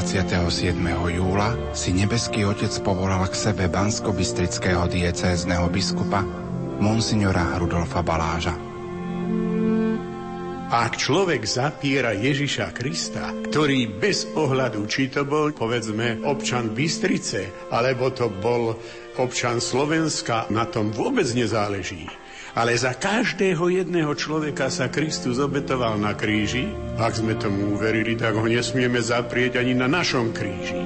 stredu 27. júla si nebeský otec povolal k sebe bansko-bystrického diecézneho biskupa monsignora Rudolfa Baláža. Ak človek zapiera Ježiša Krista, ktorý bez ohľadu, či to bol, povedzme, občan Bystrice, alebo to bol občan Slovenska, na tom vôbec nezáleží. Ale za každého jedného človeka sa Kristus obetoval na kríži. Ak sme tomu uverili, tak ho nesmieme zaprieť ani na našom kríži.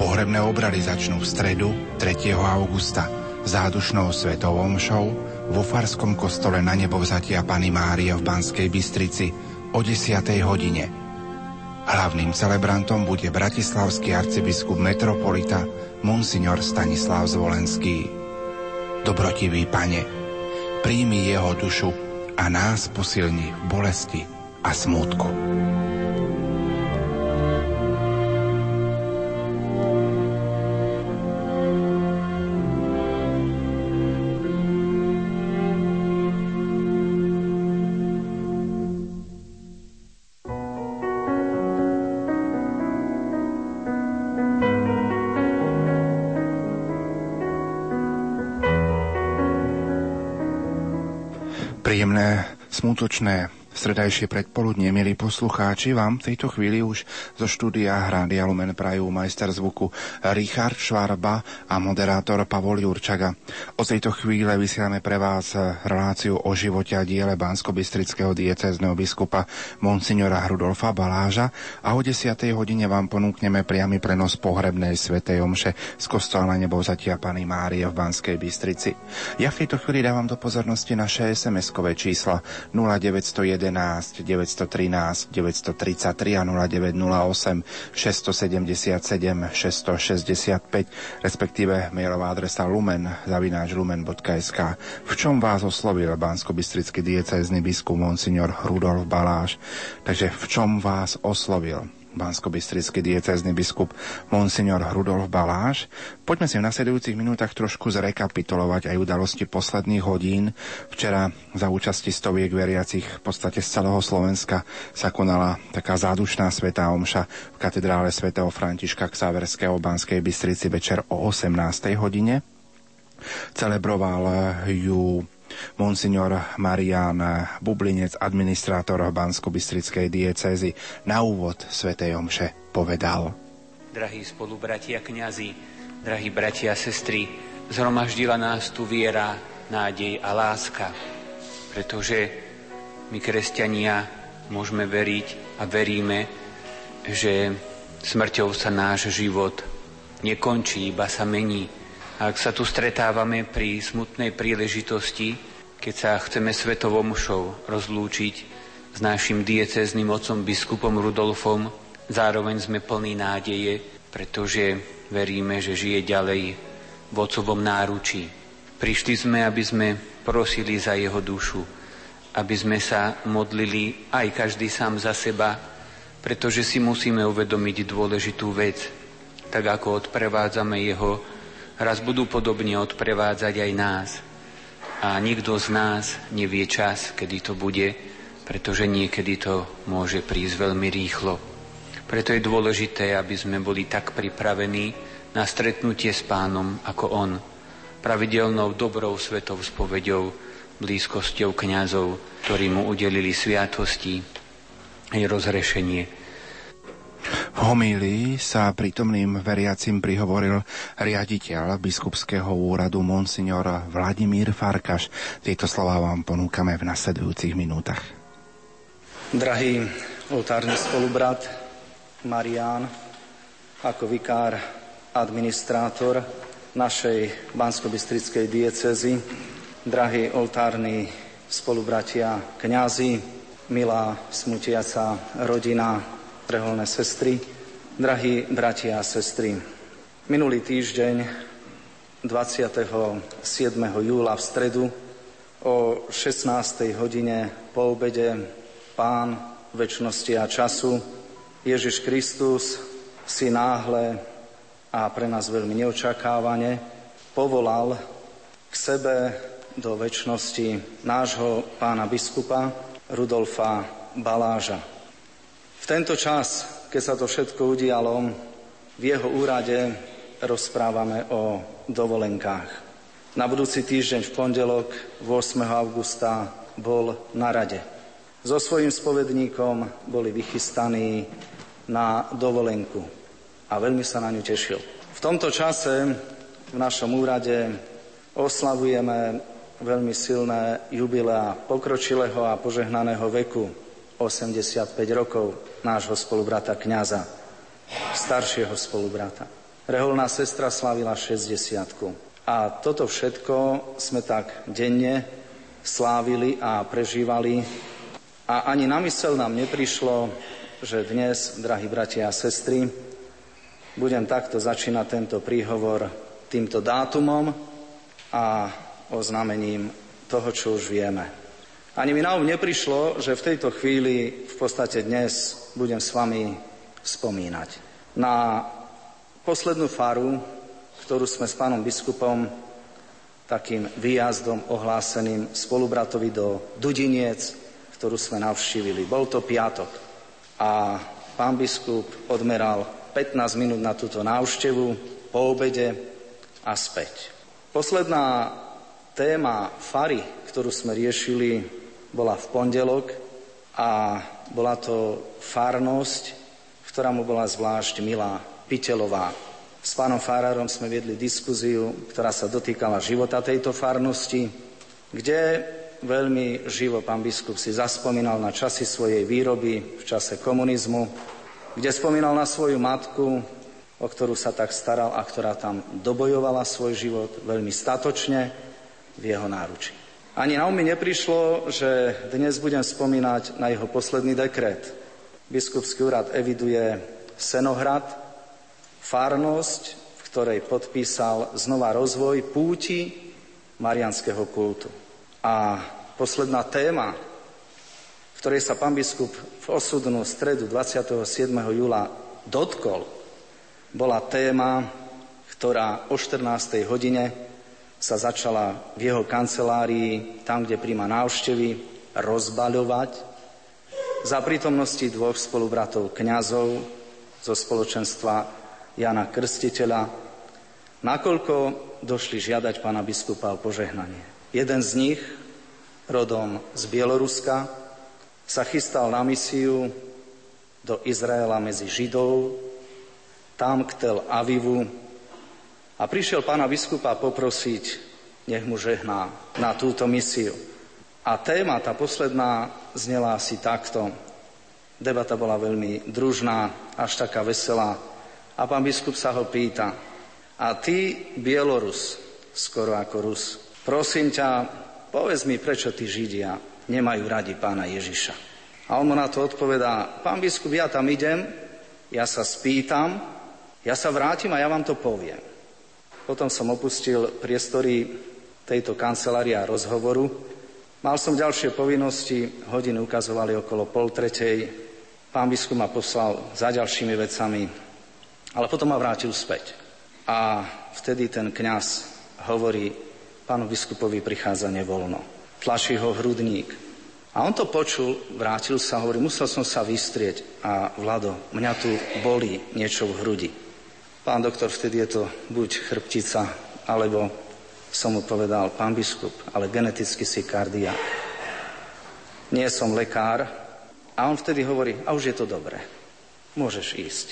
Pohrebné obrady začnú v stredu 3. augusta zádušnou svetovou mšou vo Farskom kostole na nebovzatia Pany Márie v Banskej Bystrici o 10. hodine. Hlavným celebrantom bude bratislavský arcibiskup metropolita monsignor Stanislav Zvolenský. Dobrotivý pane, príjmi jeho dušu a nás posilni v bolesti a smútku. Príjemné, smutočné Stredajšie predpoludne, milí poslucháči, vám v tejto chvíli už zo štúdia Hrádia Lumen prajú majster zvuku Richard Švarba a moderátor Pavol Jurčaga. O tejto chvíle vysielame pre vás reláciu o živote a diele Bansko-Bystrického diecézneho biskupa Monsignora Rudolfa Baláža a o 10. hodine vám ponúkneme priamy prenos pohrebnej svetej omše z kostola nebovzatia Pany Márie v Banskej Bystrici. Ja v tejto chvíli dávam do pozornosti naše SMS-kové čísla 0901 911 913 933 a 0908 677 665 respektíve mailová adresa lumen zavináč lumen.sk v čom vás oslovil bansko-bystrický diecézny biskup Monsignor Rudolf Baláš? Takže v čom vás oslovil bansko-bystrický diecézny biskup Monsignor Rudolf Baláš. Poďme si v nasledujúcich minútach trošku zrekapitulovať aj udalosti posledných hodín. Včera za účasti stoviek veriacich v podstate z celého Slovenska sa konala taká zádušná svetá omša v katedrále svätého Františka Ksaverského Banskej Bystrici večer o 18. hodine. Celebroval ju Monsignor Marian Bublinec, administrátor Bansko-Bystrickej diecézy, na úvod svätej Omše povedal. Drahí spolubratia kňazi, drahí bratia a sestry, zhromaždila nás tu viera, nádej a láska, pretože my, kresťania, môžeme veriť a veríme, že smrťou sa náš život nekončí, iba sa mení ak sa tu stretávame pri smutnej príležitosti, keď sa chceme svetovom mušou rozlúčiť s našim diecezným otcom biskupom Rudolfom, zároveň sme plní nádeje, pretože veríme, že žije ďalej v otcovom náručí. Prišli sme, aby sme prosili za jeho dušu, aby sme sa modlili aj každý sám za seba, pretože si musíme uvedomiť dôležitú vec, tak ako odprevádzame jeho raz budú podobne odprevádzať aj nás. A nikto z nás nevie čas, kedy to bude, pretože niekedy to môže prísť veľmi rýchlo. Preto je dôležité, aby sme boli tak pripravení na stretnutie s pánom ako on, pravidelnou dobrou svetou spovedou, blízkosťou kňazov, ktorí mu udelili sviatosti aj rozrešenie homílii sa prítomným veriacim prihovoril riaditeľ biskupského úradu monsignor Vladimír Farkaš. Tieto slova vám ponúkame v nasledujúcich minútach. Drahý oltárny spolubrat Marián, ako vikár administrátor našej bansko diecezy, drahí oltárni spolubratia kňazi, milá smutiaca rodina reholné sestry, drahí bratia a sestry. Minulý týždeň 27. júla v stredu o 16. hodine po obede Pán väčšnosti a času Ježiš Kristus si náhle a pre nás veľmi neočakávane povolal k sebe do väčšnosti nášho pána biskupa Rudolfa Baláža. V tento čas, keď sa to všetko udialo, v jeho úrade rozprávame o dovolenkách. Na budúci týždeň v pondelok 8. augusta bol na rade. So svojím spovedníkom boli vychystaní na dovolenku a veľmi sa na ňu tešil. V tomto čase v našom úrade oslavujeme veľmi silné jubilea pokročilého a požehnaného veku 85 rokov nášho spolubrata kňaza, staršieho spolubrata. Reholná sestra slavila 60 A toto všetko sme tak denne slávili a prežívali a ani na mysel nám neprišlo, že dnes, drahí bratia a sestry, budem takto začínať tento príhovor týmto dátumom a oznámením toho, čo už vieme. Ani mi na um neprišlo, že v tejto chvíli, v podstate dnes, budem s vami spomínať na poslednú faru, ktorú sme s pánom biskupom takým výjazdom ohláseným spolubratovi do Dudiniec, ktorú sme navštívili. Bol to piatok a pán biskup odmeral 15 minút na túto návštevu po obede a späť. Posledná Téma fary, ktorú sme riešili, bola v pondelok a bola to farnosť, ktorá mu bola zvlášť milá, Pitelová. S pánom farárom sme viedli diskuziu, ktorá sa dotýkala života tejto farnosti, kde veľmi živo pán biskup si zaspomínal na časy svojej výroby v čase komunizmu, kde spomínal na svoju matku, o ktorú sa tak staral a ktorá tam dobojovala svoj život veľmi statočne v jeho náruči. Ani na umy neprišlo, že dnes budem spomínať na jeho posledný dekret. Biskupský úrad eviduje Senohrad, farnosť, v ktorej podpísal znova rozvoj púti marianského kultu. A posledná téma, v ktorej sa pán biskup v osudnú stredu 27. júla dotkol, bola téma, ktorá o 14. hodine sa začala v jeho kancelárii, tam, kde príjma návštevy, rozbaľovať za prítomnosti dvoch spolubratov kňazov zo spoločenstva Jana Krstiteľa, nakoľko došli žiadať pána biskupa o požehnanie. Jeden z nich, rodom z Bieloruska, sa chystal na misiu do Izraela medzi Židov, tam k Tel Avivu, a prišiel pána biskupa poprosiť, nech mu žehná na túto misiu. A téma, tá posledná, znela asi takto. Debata bola veľmi družná, až taká veselá. A pán biskup sa ho pýta, a ty, Bielorus, skoro ako Rus, prosím ťa, povedz mi, prečo tí Židia nemajú radi pána Ježiša. A on mu na to odpovedá, pán biskup, ja tam idem, ja sa spýtam, ja sa vrátim a ja vám to poviem. Potom som opustil priestory tejto kancelária rozhovoru. Mal som ďalšie povinnosti, hodiny ukazovali okolo pol tretej. Pán biskup ma poslal za ďalšími vecami, ale potom ma vrátil späť. A vtedy ten kňaz hovorí, pánu biskupovi prichádza nevoľno. Tlačí ho hrudník. A on to počul, vrátil sa, hovorí, musel som sa vystrieť. A Vlado, mňa tu boli niečo v hrudi. Pán doktor, vtedy je to buď chrbtica, alebo som mu povedal, pán biskup, ale geneticky si kardia. Nie som lekár. A on vtedy hovorí, a už je to dobré. Môžeš ísť.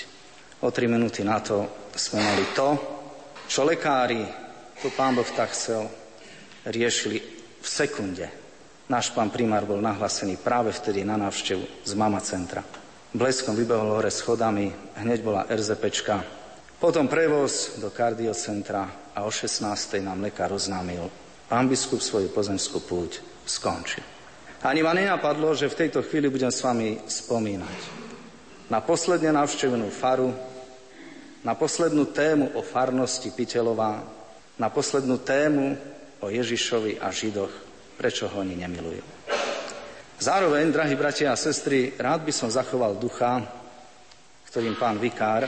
O tri minúty na to sme mali to, čo lekári, to pán Boh tak chcel, riešili v sekunde. Náš pán primár bol nahlasený práve vtedy na návštevu z mama centra. Bleskom vybehol hore schodami, hneď bola RZPčka, potom prevoz do kardiocentra a o 16. nám lekár oznámil, pán biskup svoju pozemskú púť skončil. Ani ma nenapadlo, že v tejto chvíli budem s vami spomínať na posledne navštevenú faru, na poslednú tému o farnosti Piteľová, na poslednú tému o Ježišovi a Židoch, prečo ho oni nemilujú. Zároveň, drahí bratia a sestry, rád by som zachoval ducha, ktorým pán vikár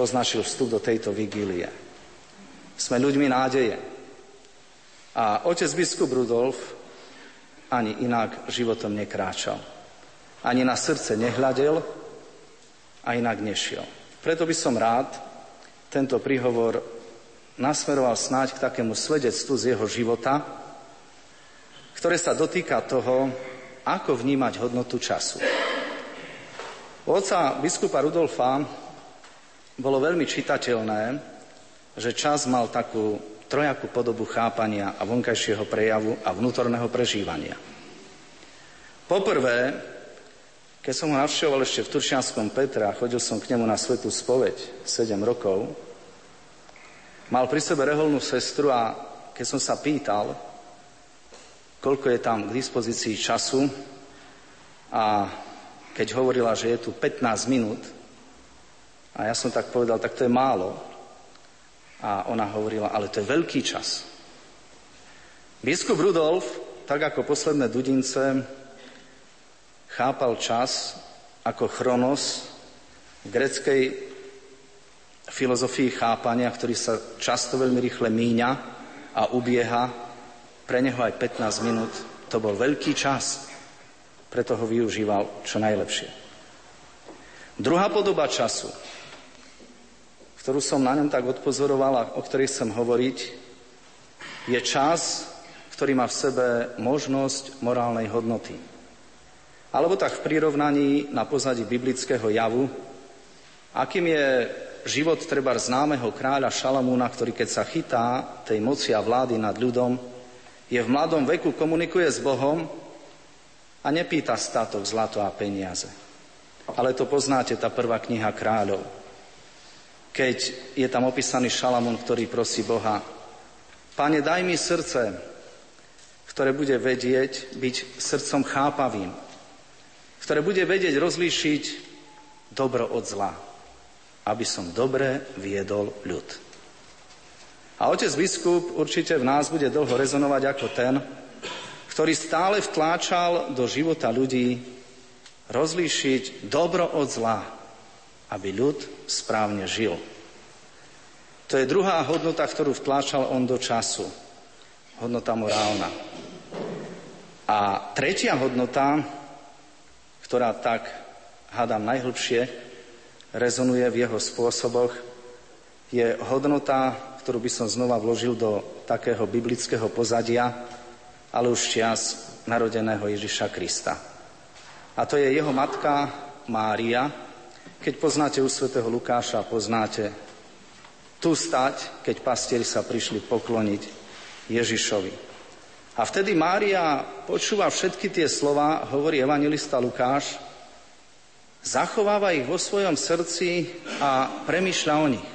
poznačil vstup do tejto vigílie. Sme ľuďmi nádeje. A otec biskup Rudolf ani inak životom nekráčal. Ani na srdce nehľadel a inak nešiel. Preto by som rád tento príhovor nasmeroval snáď k takému svedectvu z jeho života, ktoré sa dotýka toho, ako vnímať hodnotu času. U oca biskupa Rudolfa bolo veľmi čitateľné, že čas mal takú trojakú podobu chápania a vonkajšieho prejavu a vnútorného prežívania. Poprvé, keď som ho navštevoval ešte v Turčianskom Petre a chodil som k nemu na svetú spoveď 7 rokov, mal pri sebe reholnú sestru a keď som sa pýtal, koľko je tam k dispozícii času a keď hovorila, že je tu 15 minút, a ja som tak povedal, tak to je málo. A ona hovorila, ale to je veľký čas. Biskup Rudolf, tak ako posledné dudince, chápal čas ako chronos v greckej filozofii chápania, ktorý sa často veľmi rýchle míňa a ubieha, pre neho aj 15 minút, to bol veľký čas, preto ho využíval čo najlepšie. Druhá podoba času, ktorú som na ňom tak odpozoroval a o ktorej chcem hovoriť, je čas, ktorý má v sebe možnosť morálnej hodnoty. Alebo tak v prirovnaní na pozadí biblického javu, akým je život treba známeho kráľa Šalamúna, ktorý keď sa chytá tej moci a vlády nad ľudom, je v mladom veku, komunikuje s Bohom a nepýta statok, zlato a peniaze. Ale to poznáte, tá prvá kniha kráľov keď je tam opísaný Šalamún, ktorý prosí Boha, Pane, daj mi srdce, ktoré bude vedieť byť srdcom chápavým, ktoré bude vedieť rozlíšiť dobro od zla, aby som dobre viedol ľud. A otec biskup určite v nás bude dlho rezonovať ako ten, ktorý stále vtláčal do života ľudí rozlíšiť dobro od zla, aby ľud správne žil. To je druhá hodnota, ktorú vtláčal on do času. Hodnota morálna. A tretia hodnota, ktorá tak, hádam, najhlbšie rezonuje v jeho spôsoboch, je hodnota, ktorú by som znova vložil do takého biblického pozadia, ale už čias narodeného Ježiša Krista. A to je jeho matka Mária, keď poznáte u svätého Lukáša, poznáte tu stať, keď pastieri sa prišli pokloniť Ježišovi. A vtedy Mária počúva všetky tie slova, hovorí evangelista Lukáš, zachováva ich vo svojom srdci a premyšľa o nich.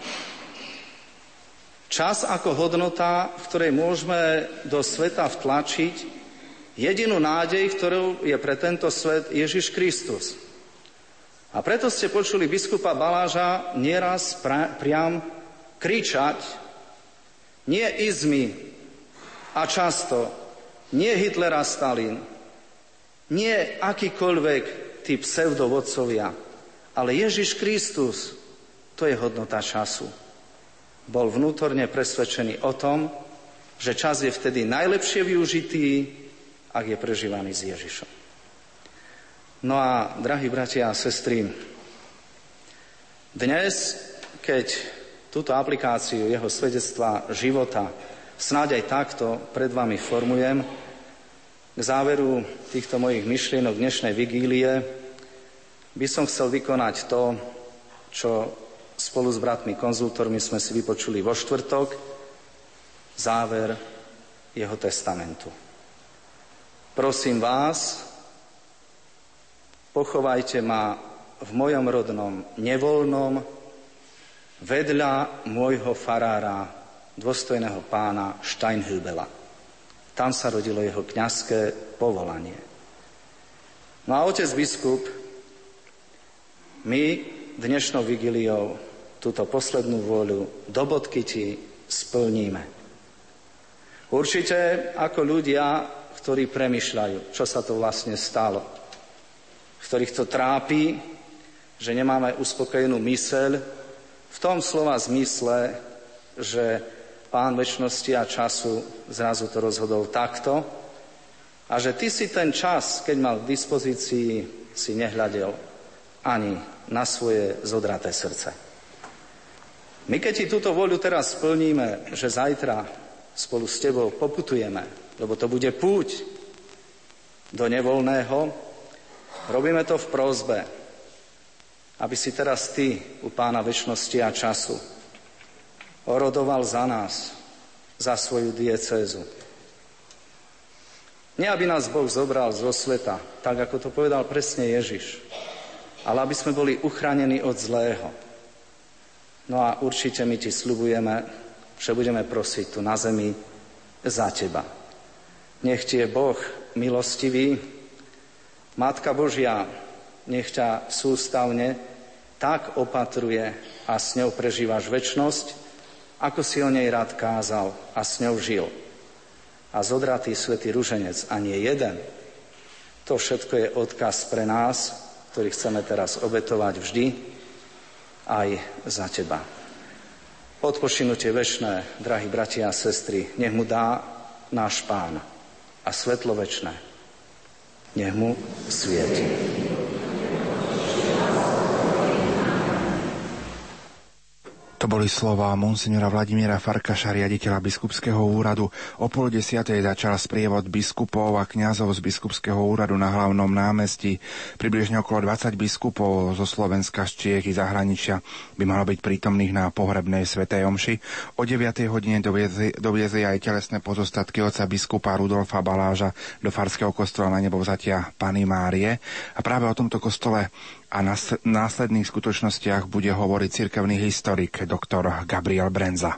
Čas ako hodnota, v ktorej môžeme do sveta vtlačiť jedinú nádej, ktorou je pre tento svet Ježiš Kristus. A preto ste počuli biskupa Baláža nieraz pra, priam kričať, nie izmy a často, nie Hitler a Stalin, nie akýkoľvek tí pseudovodcovia, ale Ježiš Kristus, to je hodnota času. Bol vnútorne presvedčený o tom, že čas je vtedy najlepšie využitý, ak je prežívaný s Ježišom. No a, drahí bratia a sestry, dnes, keď túto aplikáciu jeho svedectva života snáď aj takto pred vami formujem, k záveru týchto mojich myšlienok dnešnej vigílie by som chcel vykonať to, čo spolu s bratmi konzultormi sme si vypočuli vo štvrtok, záver jeho testamentu. Prosím vás, pochovajte ma v mojom rodnom nevoľnom vedľa môjho farára, dôstojného pána Steinhübela. Tam sa rodilo jeho kňazské povolanie. No a otec biskup, my dnešnou vigiliou túto poslednú vôľu do bodky ti splníme. Určite ako ľudia, ktorí premyšľajú, čo sa to vlastne stalo ktorých to trápi, že nemáme uspokojenú myseľ, v tom slova zmysle, že pán väčšnosti a času zrazu to rozhodol takto A že ty si ten čas, keď mal k dispozícii, si nehľadel ani na svoje zodraté srdce. My keď ti túto voľu teraz splníme, že zajtra spolu s tebou poputujeme, lebo to bude púť do nevolného, robíme to v prozbe, aby si teraz ty u pána väčšnosti a času orodoval za nás, za svoju diecézu. Nie, aby nás Boh zobral zo sveta, tak ako to povedal presne Ježiš, ale aby sme boli uchránení od zlého. No a určite my ti slubujeme, že budeme prosiť tu na zemi za teba. Nech ti je Boh milostivý, Matka Božia, nech ťa sústavne tak opatruje a s ňou prežívaš väčnosť, ako si o nej rád kázal a s ňou žil a zodratý svätý ruženec a nie jeden. To všetko je odkaz pre nás, ktorý chceme teraz obetovať vždy aj za teba. Odpočinutie večné, drahí bratia a sestry, nech mu dá náš pán a svetlo večné. Nech mu svieti. To boli slova monsignora Vladimíra Farkaša, riaditeľa biskupského úradu. O pol desiatej začal sprievod biskupov a kňazov z biskupského úradu na hlavnom námestí. Približne okolo 20 biskupov zo Slovenska, z Čiech i zahraničia by malo byť prítomných na pohrebnej svetej omši. O 9. hodine doviezli aj telesné pozostatky oca biskupa Rudolfa Baláža do Farského kostola na nebo vzatia Pany Márie. A práve o tomto kostole a následných skutočnostiach bude hovoriť cirkevný historik doktor Gabriel Brenza.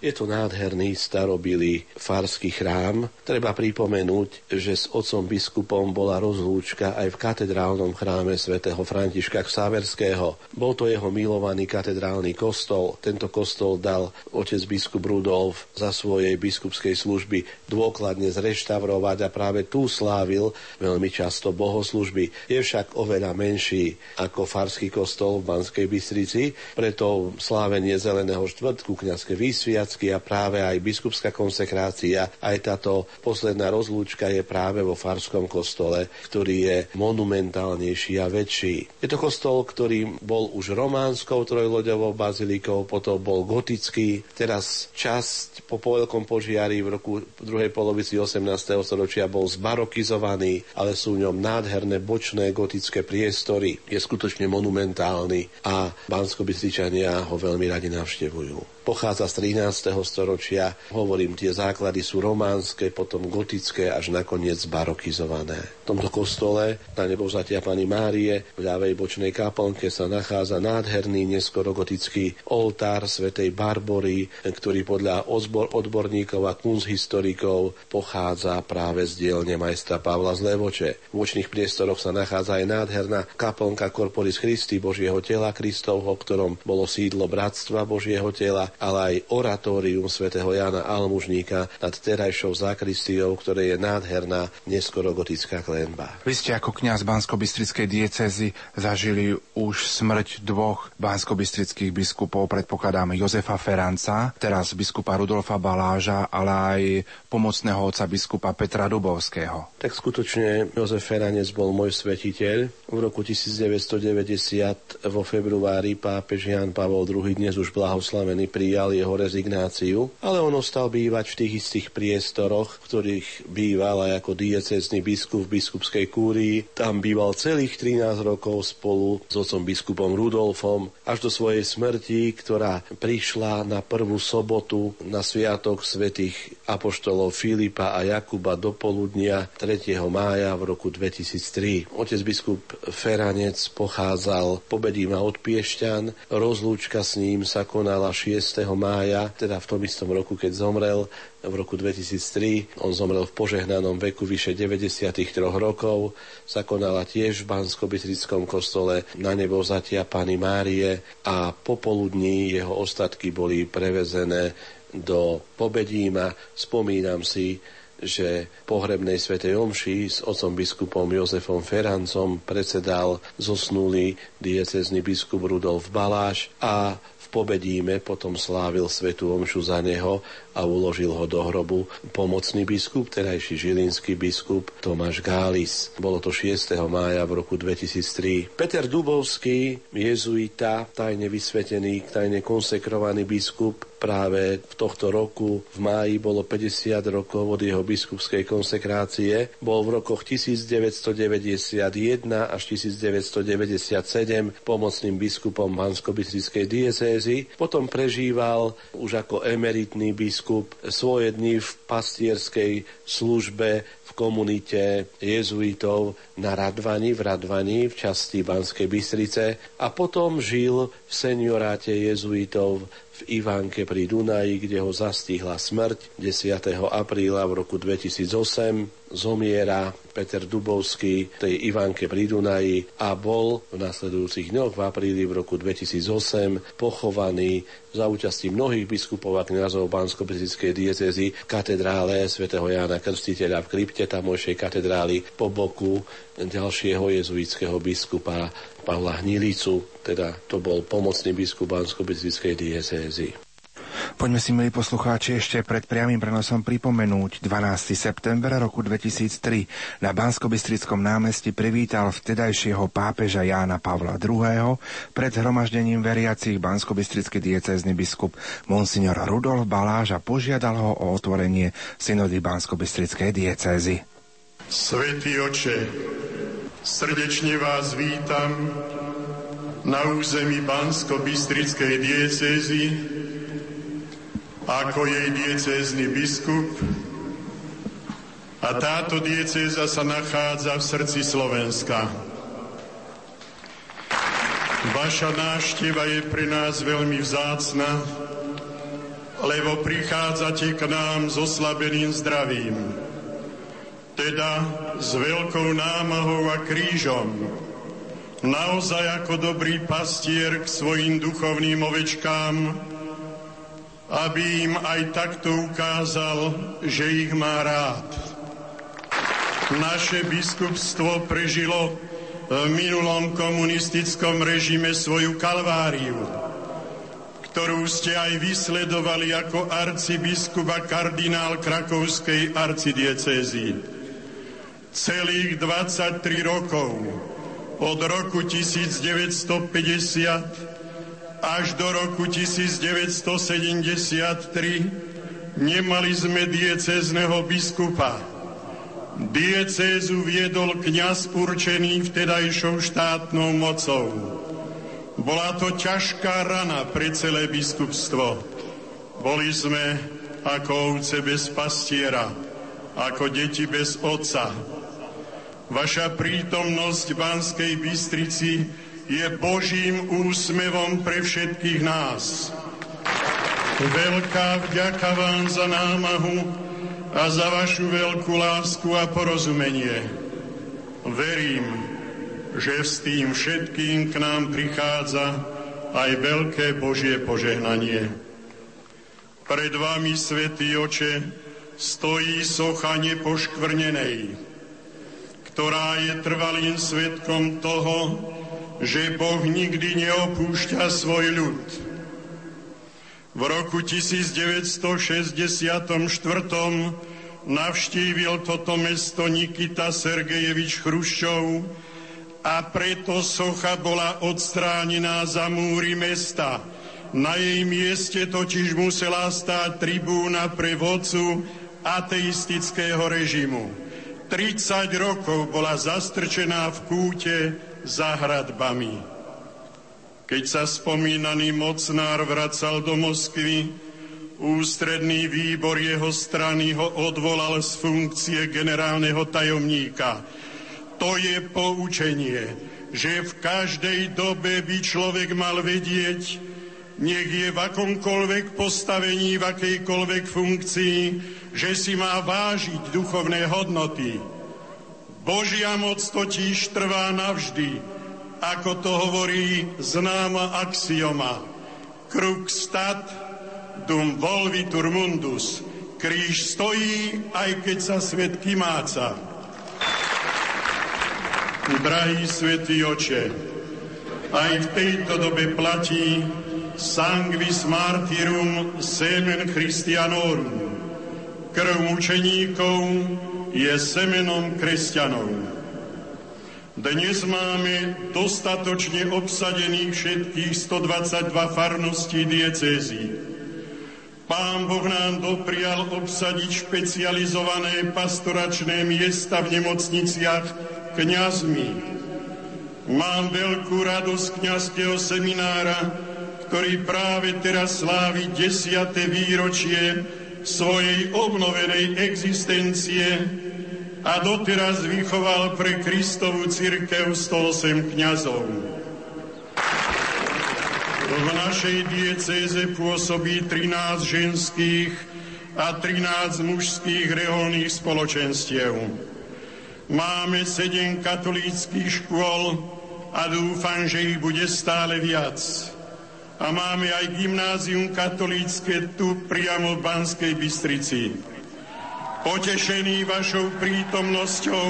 Je to nádherný starobilý farský chrám. Treba pripomenúť, že s otcom biskupom bola rozlúčka aj v katedrálnom chráme svätého Františka Ksaverského. Bol to jeho milovaný katedrálny kostol. Tento kostol dal otec biskup Rudolf za svojej biskupskej služby dôkladne zreštaurovať a práve tu slávil veľmi často bohoslužby. Je však oveľa menší ako farský kostol v Banskej Bystrici, preto slávenie Zeleného štvrtku, kniazské výsviac sviacky a práve aj biskupská konsekrácia, aj táto posledná rozlúčka je práve vo Farskom kostole, ktorý je monumentálnejší a väčší. Je to kostol, ktorý bol už románskou trojloďovou bazilikou, potom bol gotický, teraz časť po veľkom požiari v roku druhej polovici 18. storočia bol zbarokizovaný, ale sú v ňom nádherné bočné gotické priestory. Je skutočne monumentálny a bansko ho veľmi radi navštevujú pochádza z 13. storočia. Hovorím, tie základy sú románske, potom gotické, až nakoniec barokizované. V tomto kostole na nebovzatia Pani Márie v ľavej bočnej kaplnke sa nachádza nádherný neskoro-gotický oltár svätej Barbory, ktorý podľa odbor, odborníkov a kunsthistorikov pochádza práve z dielne majstra Pavla z Levoče. V bočných priestoroch sa nachádza aj nádherná kaplnka Corporis Christi Božieho tela Kristovho, ktorom bolo sídlo Bratstva Božieho tela ale aj oratórium svätého Jana Almužníka nad terajšou zakristiou, ktoré je nádherná neskoro gotická klenba. Vy ste ako kňaz Bansko-Bystrickej diecezy zažili už smrť dvoch bansko-bystrických biskupov, predpokladám Jozefa Feranca, teraz biskupa Rudolfa Baláža, ale aj pomocného otca biskupa Petra Dubovského. Tak skutočne Jozef Feranec bol môj svetiteľ. V roku 1990 vo februári pápež Jan Pavol II dnes už blahoslavený prijal jeho rezignáciu, ale on ostal bývať v tých istých priestoroch, v ktorých býval aj ako diecézny biskup v biskupskej kúrii. Tam býval celých 13 rokov spolu s otcom biskupom Rudolfom až do svojej smrti, ktorá prišla na prvú sobotu na sviatok svätých apoštolov Filipa a Jakuba do poludnia 3. mája v roku 2003. Otec biskup Feranec pochádzal pobedím od Piešťan, rozlúčka s ním sa konala 6 mája, teda v tom istom roku, keď zomrel, v roku 2003. On zomrel v požehnanom veku vyše 93 rokov. Sa konala tiež v bansko kostole na nebo zatia Pany Márie a popoludní jeho ostatky boli prevezené do Pobedíma. Spomínam si, že pohrebnej svetej omši s otcom biskupom Jozefom Ferancom predsedal zosnulý diecezny biskup Rudolf Baláš a Pobedíme potom slávil svetú omšu za neho a uložil ho do hrobu pomocný biskup, terajší žilinský biskup Tomáš Gális. Bolo to 6. mája v roku 2003. Peter Dubovský, jezuita, tajne vysvetený, tajne konsekrovaný biskup, práve v tohto roku v máji bolo 50 rokov od jeho biskupskej konsekrácie. Bol v rokoch 1991 až 1997 pomocným biskupom bansko diecézy. Potom prežíval už ako emeritný biskup svoje dni v pastierskej službe v komunite jezuitov na Radvani, v Radvani, v časti Banskej Bystrice a potom žil v senioráte jezuitov v Ivánke pri Dunaji, kde ho zastihla smrť 10. apríla v roku 2008. Zomiera Peter Dubovský tej Ivánke pri Dunaji a bol v nasledujúcich dňoch v apríli v roku 2008 pochovaný za účasti mnohých biskupov a kniazov bansko diecezy v katedrále svätého Jána Krstiteľa v krypte tamojšej katedrály po boku ďalšieho jezuitského biskupa Pavla Hnilicu, teda to bol pomocný biskup bansko diecézy. Poďme si, milí poslucháči, ešte pred priamým prenosom pripomenúť 12. september roku 2003 na bansko námestí privítal vtedajšieho pápeža Jána Pavla II. pred zhromaždením veriacich bansko diecézny biskup Monsignor Rudolf Baláž a požiadal ho o otvorenie synody bansko diecézy. Svetý oče, Srdečne vás vítam na území Bansko-Bystrickej diecézy ako jej diecézny biskup a táto diecéza sa nachádza v srdci Slovenska. Vaša návšteva je pre nás veľmi vzácna, lebo prichádzate k nám s oslabeným zdravím teda s veľkou námahou a krížom, naozaj ako dobrý pastier k svojim duchovným ovečkám, aby im aj takto ukázal, že ich má rád. Naše biskupstvo prežilo v minulom komunistickom režime svoju kalváriu, ktorú ste aj vysledovali ako arcibiskup a kardinál Krakovskej arcidiecézy celých 23 rokov, od roku 1950 až do roku 1973 nemali sme diecézneho biskupa. Diecézu viedol kňaz určený vtedajšou štátnou mocou. Bola to ťažká rana pre celé biskupstvo. Boli sme ako ovce bez pastiera, ako deti bez otca, Vaša prítomnosť v Banskej Bystrici je Božím úsmevom pre všetkých nás. Veľká vďaka vám za námahu a za vašu veľkú lásku a porozumenie. Verím, že s tým všetkým k nám prichádza aj veľké Božie požehnanie. Pred vami, Svetý Oče, stojí socha nepoškvrnenej, ktorá je trvalým svetkom toho, že Boh nikdy neopúšťa svoj ľud. V roku 1964 navštívil toto mesto Nikita Sergejevič Chruščov a preto socha bola odstránená za múry mesta. Na jej mieste totiž musela stáť tribúna pre vodcu ateistického režimu. 30 rokov bola zastrčená v kúte za hradbami. Keď sa spomínaný mocnár vracal do Moskvy, ústredný výbor jeho strany ho odvolal z funkcie generálneho tajomníka. To je poučenie, že v každej dobe by človek mal vedieť, nech je v akomkoľvek postavení, v akejkoľvek funkcii, že si má vážiť duchovné hodnoty. Božia moc totiž trvá navždy, ako to hovorí známa axioma. Kruk stat, dum volvitur mundus. Kríž stojí, aj keď sa svet kymáca. Drahý svätý oče, aj v tejto dobe platí, sanguis martyrum semen Christianorum. Krv mučeníkov je semenom kresťanov. Dnes máme dostatočne obsadených všetkých 122 farností diecézy. Pán Boh nám doprial obsadiť špecializované pastoračné miesta v nemocniciach kňazmi. Mám veľkú radosť kňazského seminára, ktorý práve teraz slávi desiate výročie svojej obnovenej existencie a doteraz vychoval pre Kristovú církev 108 kňazov. V našej diecéze pôsobí 13 ženských a 13 mužských reholných spoločenstiev. Máme 7 katolíckých škôl a dúfam, že ich bude stále viac. A máme aj gymnázium katolícke tu priamo v Banskej Bystrici. Potešený vašou prítomnosťou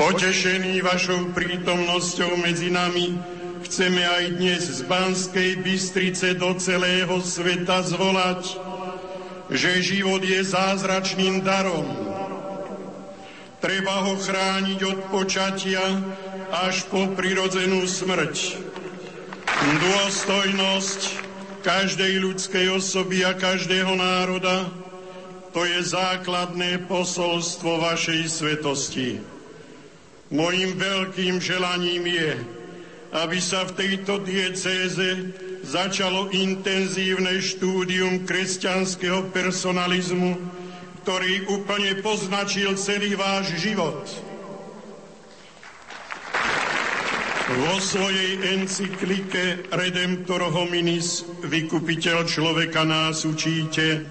Potešení vašou prítomnosťou medzi nami, chceme aj dnes z Banskej Bystrice do celého sveta zvolať, že život je zázračným darom. Treba ho chrániť od počatia až po prirodzenú smrť. Dôstojnosť každej ľudskej osoby a každého národa to je základné posolstvo vašej svetosti. Mojím veľkým želaním je, aby sa v tejto diecéze začalo intenzívne štúdium kresťanského personalizmu, ktorý úplne poznačil celý váš život. Vo svojej encyklike Redemptor hominis, vykupiteľ človeka nás učíte,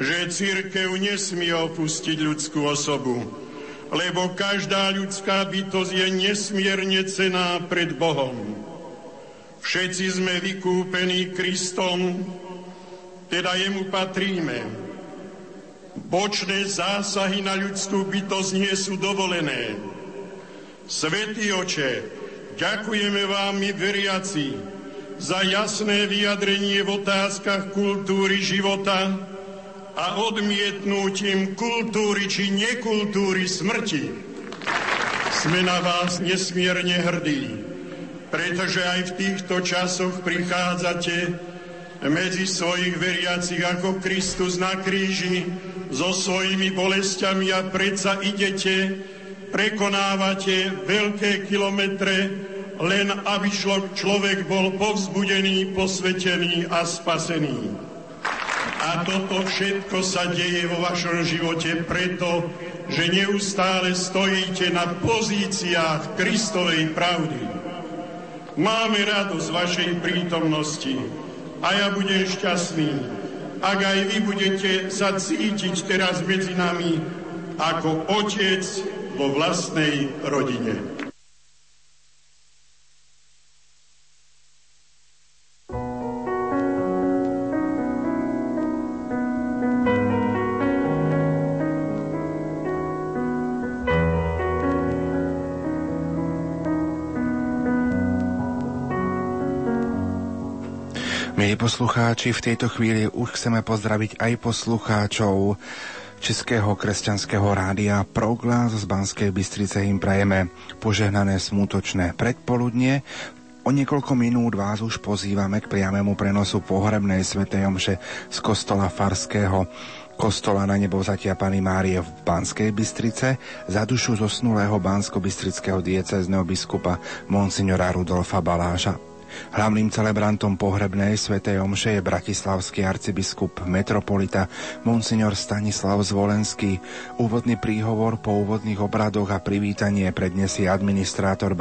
že církev nesmie opustiť ľudskú osobu lebo každá ľudská bytosť je nesmierne cená pred Bohom. Všetci sme vykúpení Kristom, teda jemu patríme. Bočné zásahy na ľudskú bytosť nie sú dovolené. Svetý oče, ďakujeme vám, my veriaci, za jasné vyjadrenie v otázkach kultúry života, a odmietnutím kultúry či nekultúry smrti. Sme na vás nesmierne hrdí, pretože aj v týchto časoch prichádzate medzi svojich veriacich ako Kristus na kríži so svojimi bolestiami a predsa idete, prekonávate veľké kilometre, len aby človek bol povzbudený, posvetený a spasený. A toto všetko sa deje vo vašom živote preto, že neustále stojíte na pozíciách Kristovej pravdy. Máme radosť vašej prítomnosti a ja budem šťastný, ak aj vy budete sa cítiť teraz medzi nami ako otec vo vlastnej rodine. Poslucháči, v tejto chvíli už chceme pozdraviť aj poslucháčov Českého kresťanského rádia Proglas z Banskej Bystrice im prajeme požehnané smutočné predpoludnie. O niekoľko minút vás už pozývame k priamému prenosu pohrebnej svetej omše z kostola Farského kostola na nebo vzatia Pany Márie v Banskej Bystrice za dušu zosnulého bansko-bystrického diecezneho biskupa monsignora Rudolfa Baláža. Hlavným celebrantom pohrebnej svätej omše je bratislavský arcibiskup metropolita Monsignor Stanislav Zvolenský. Úvodný príhovor po úvodných obradoch a privítanie predniesie administrátor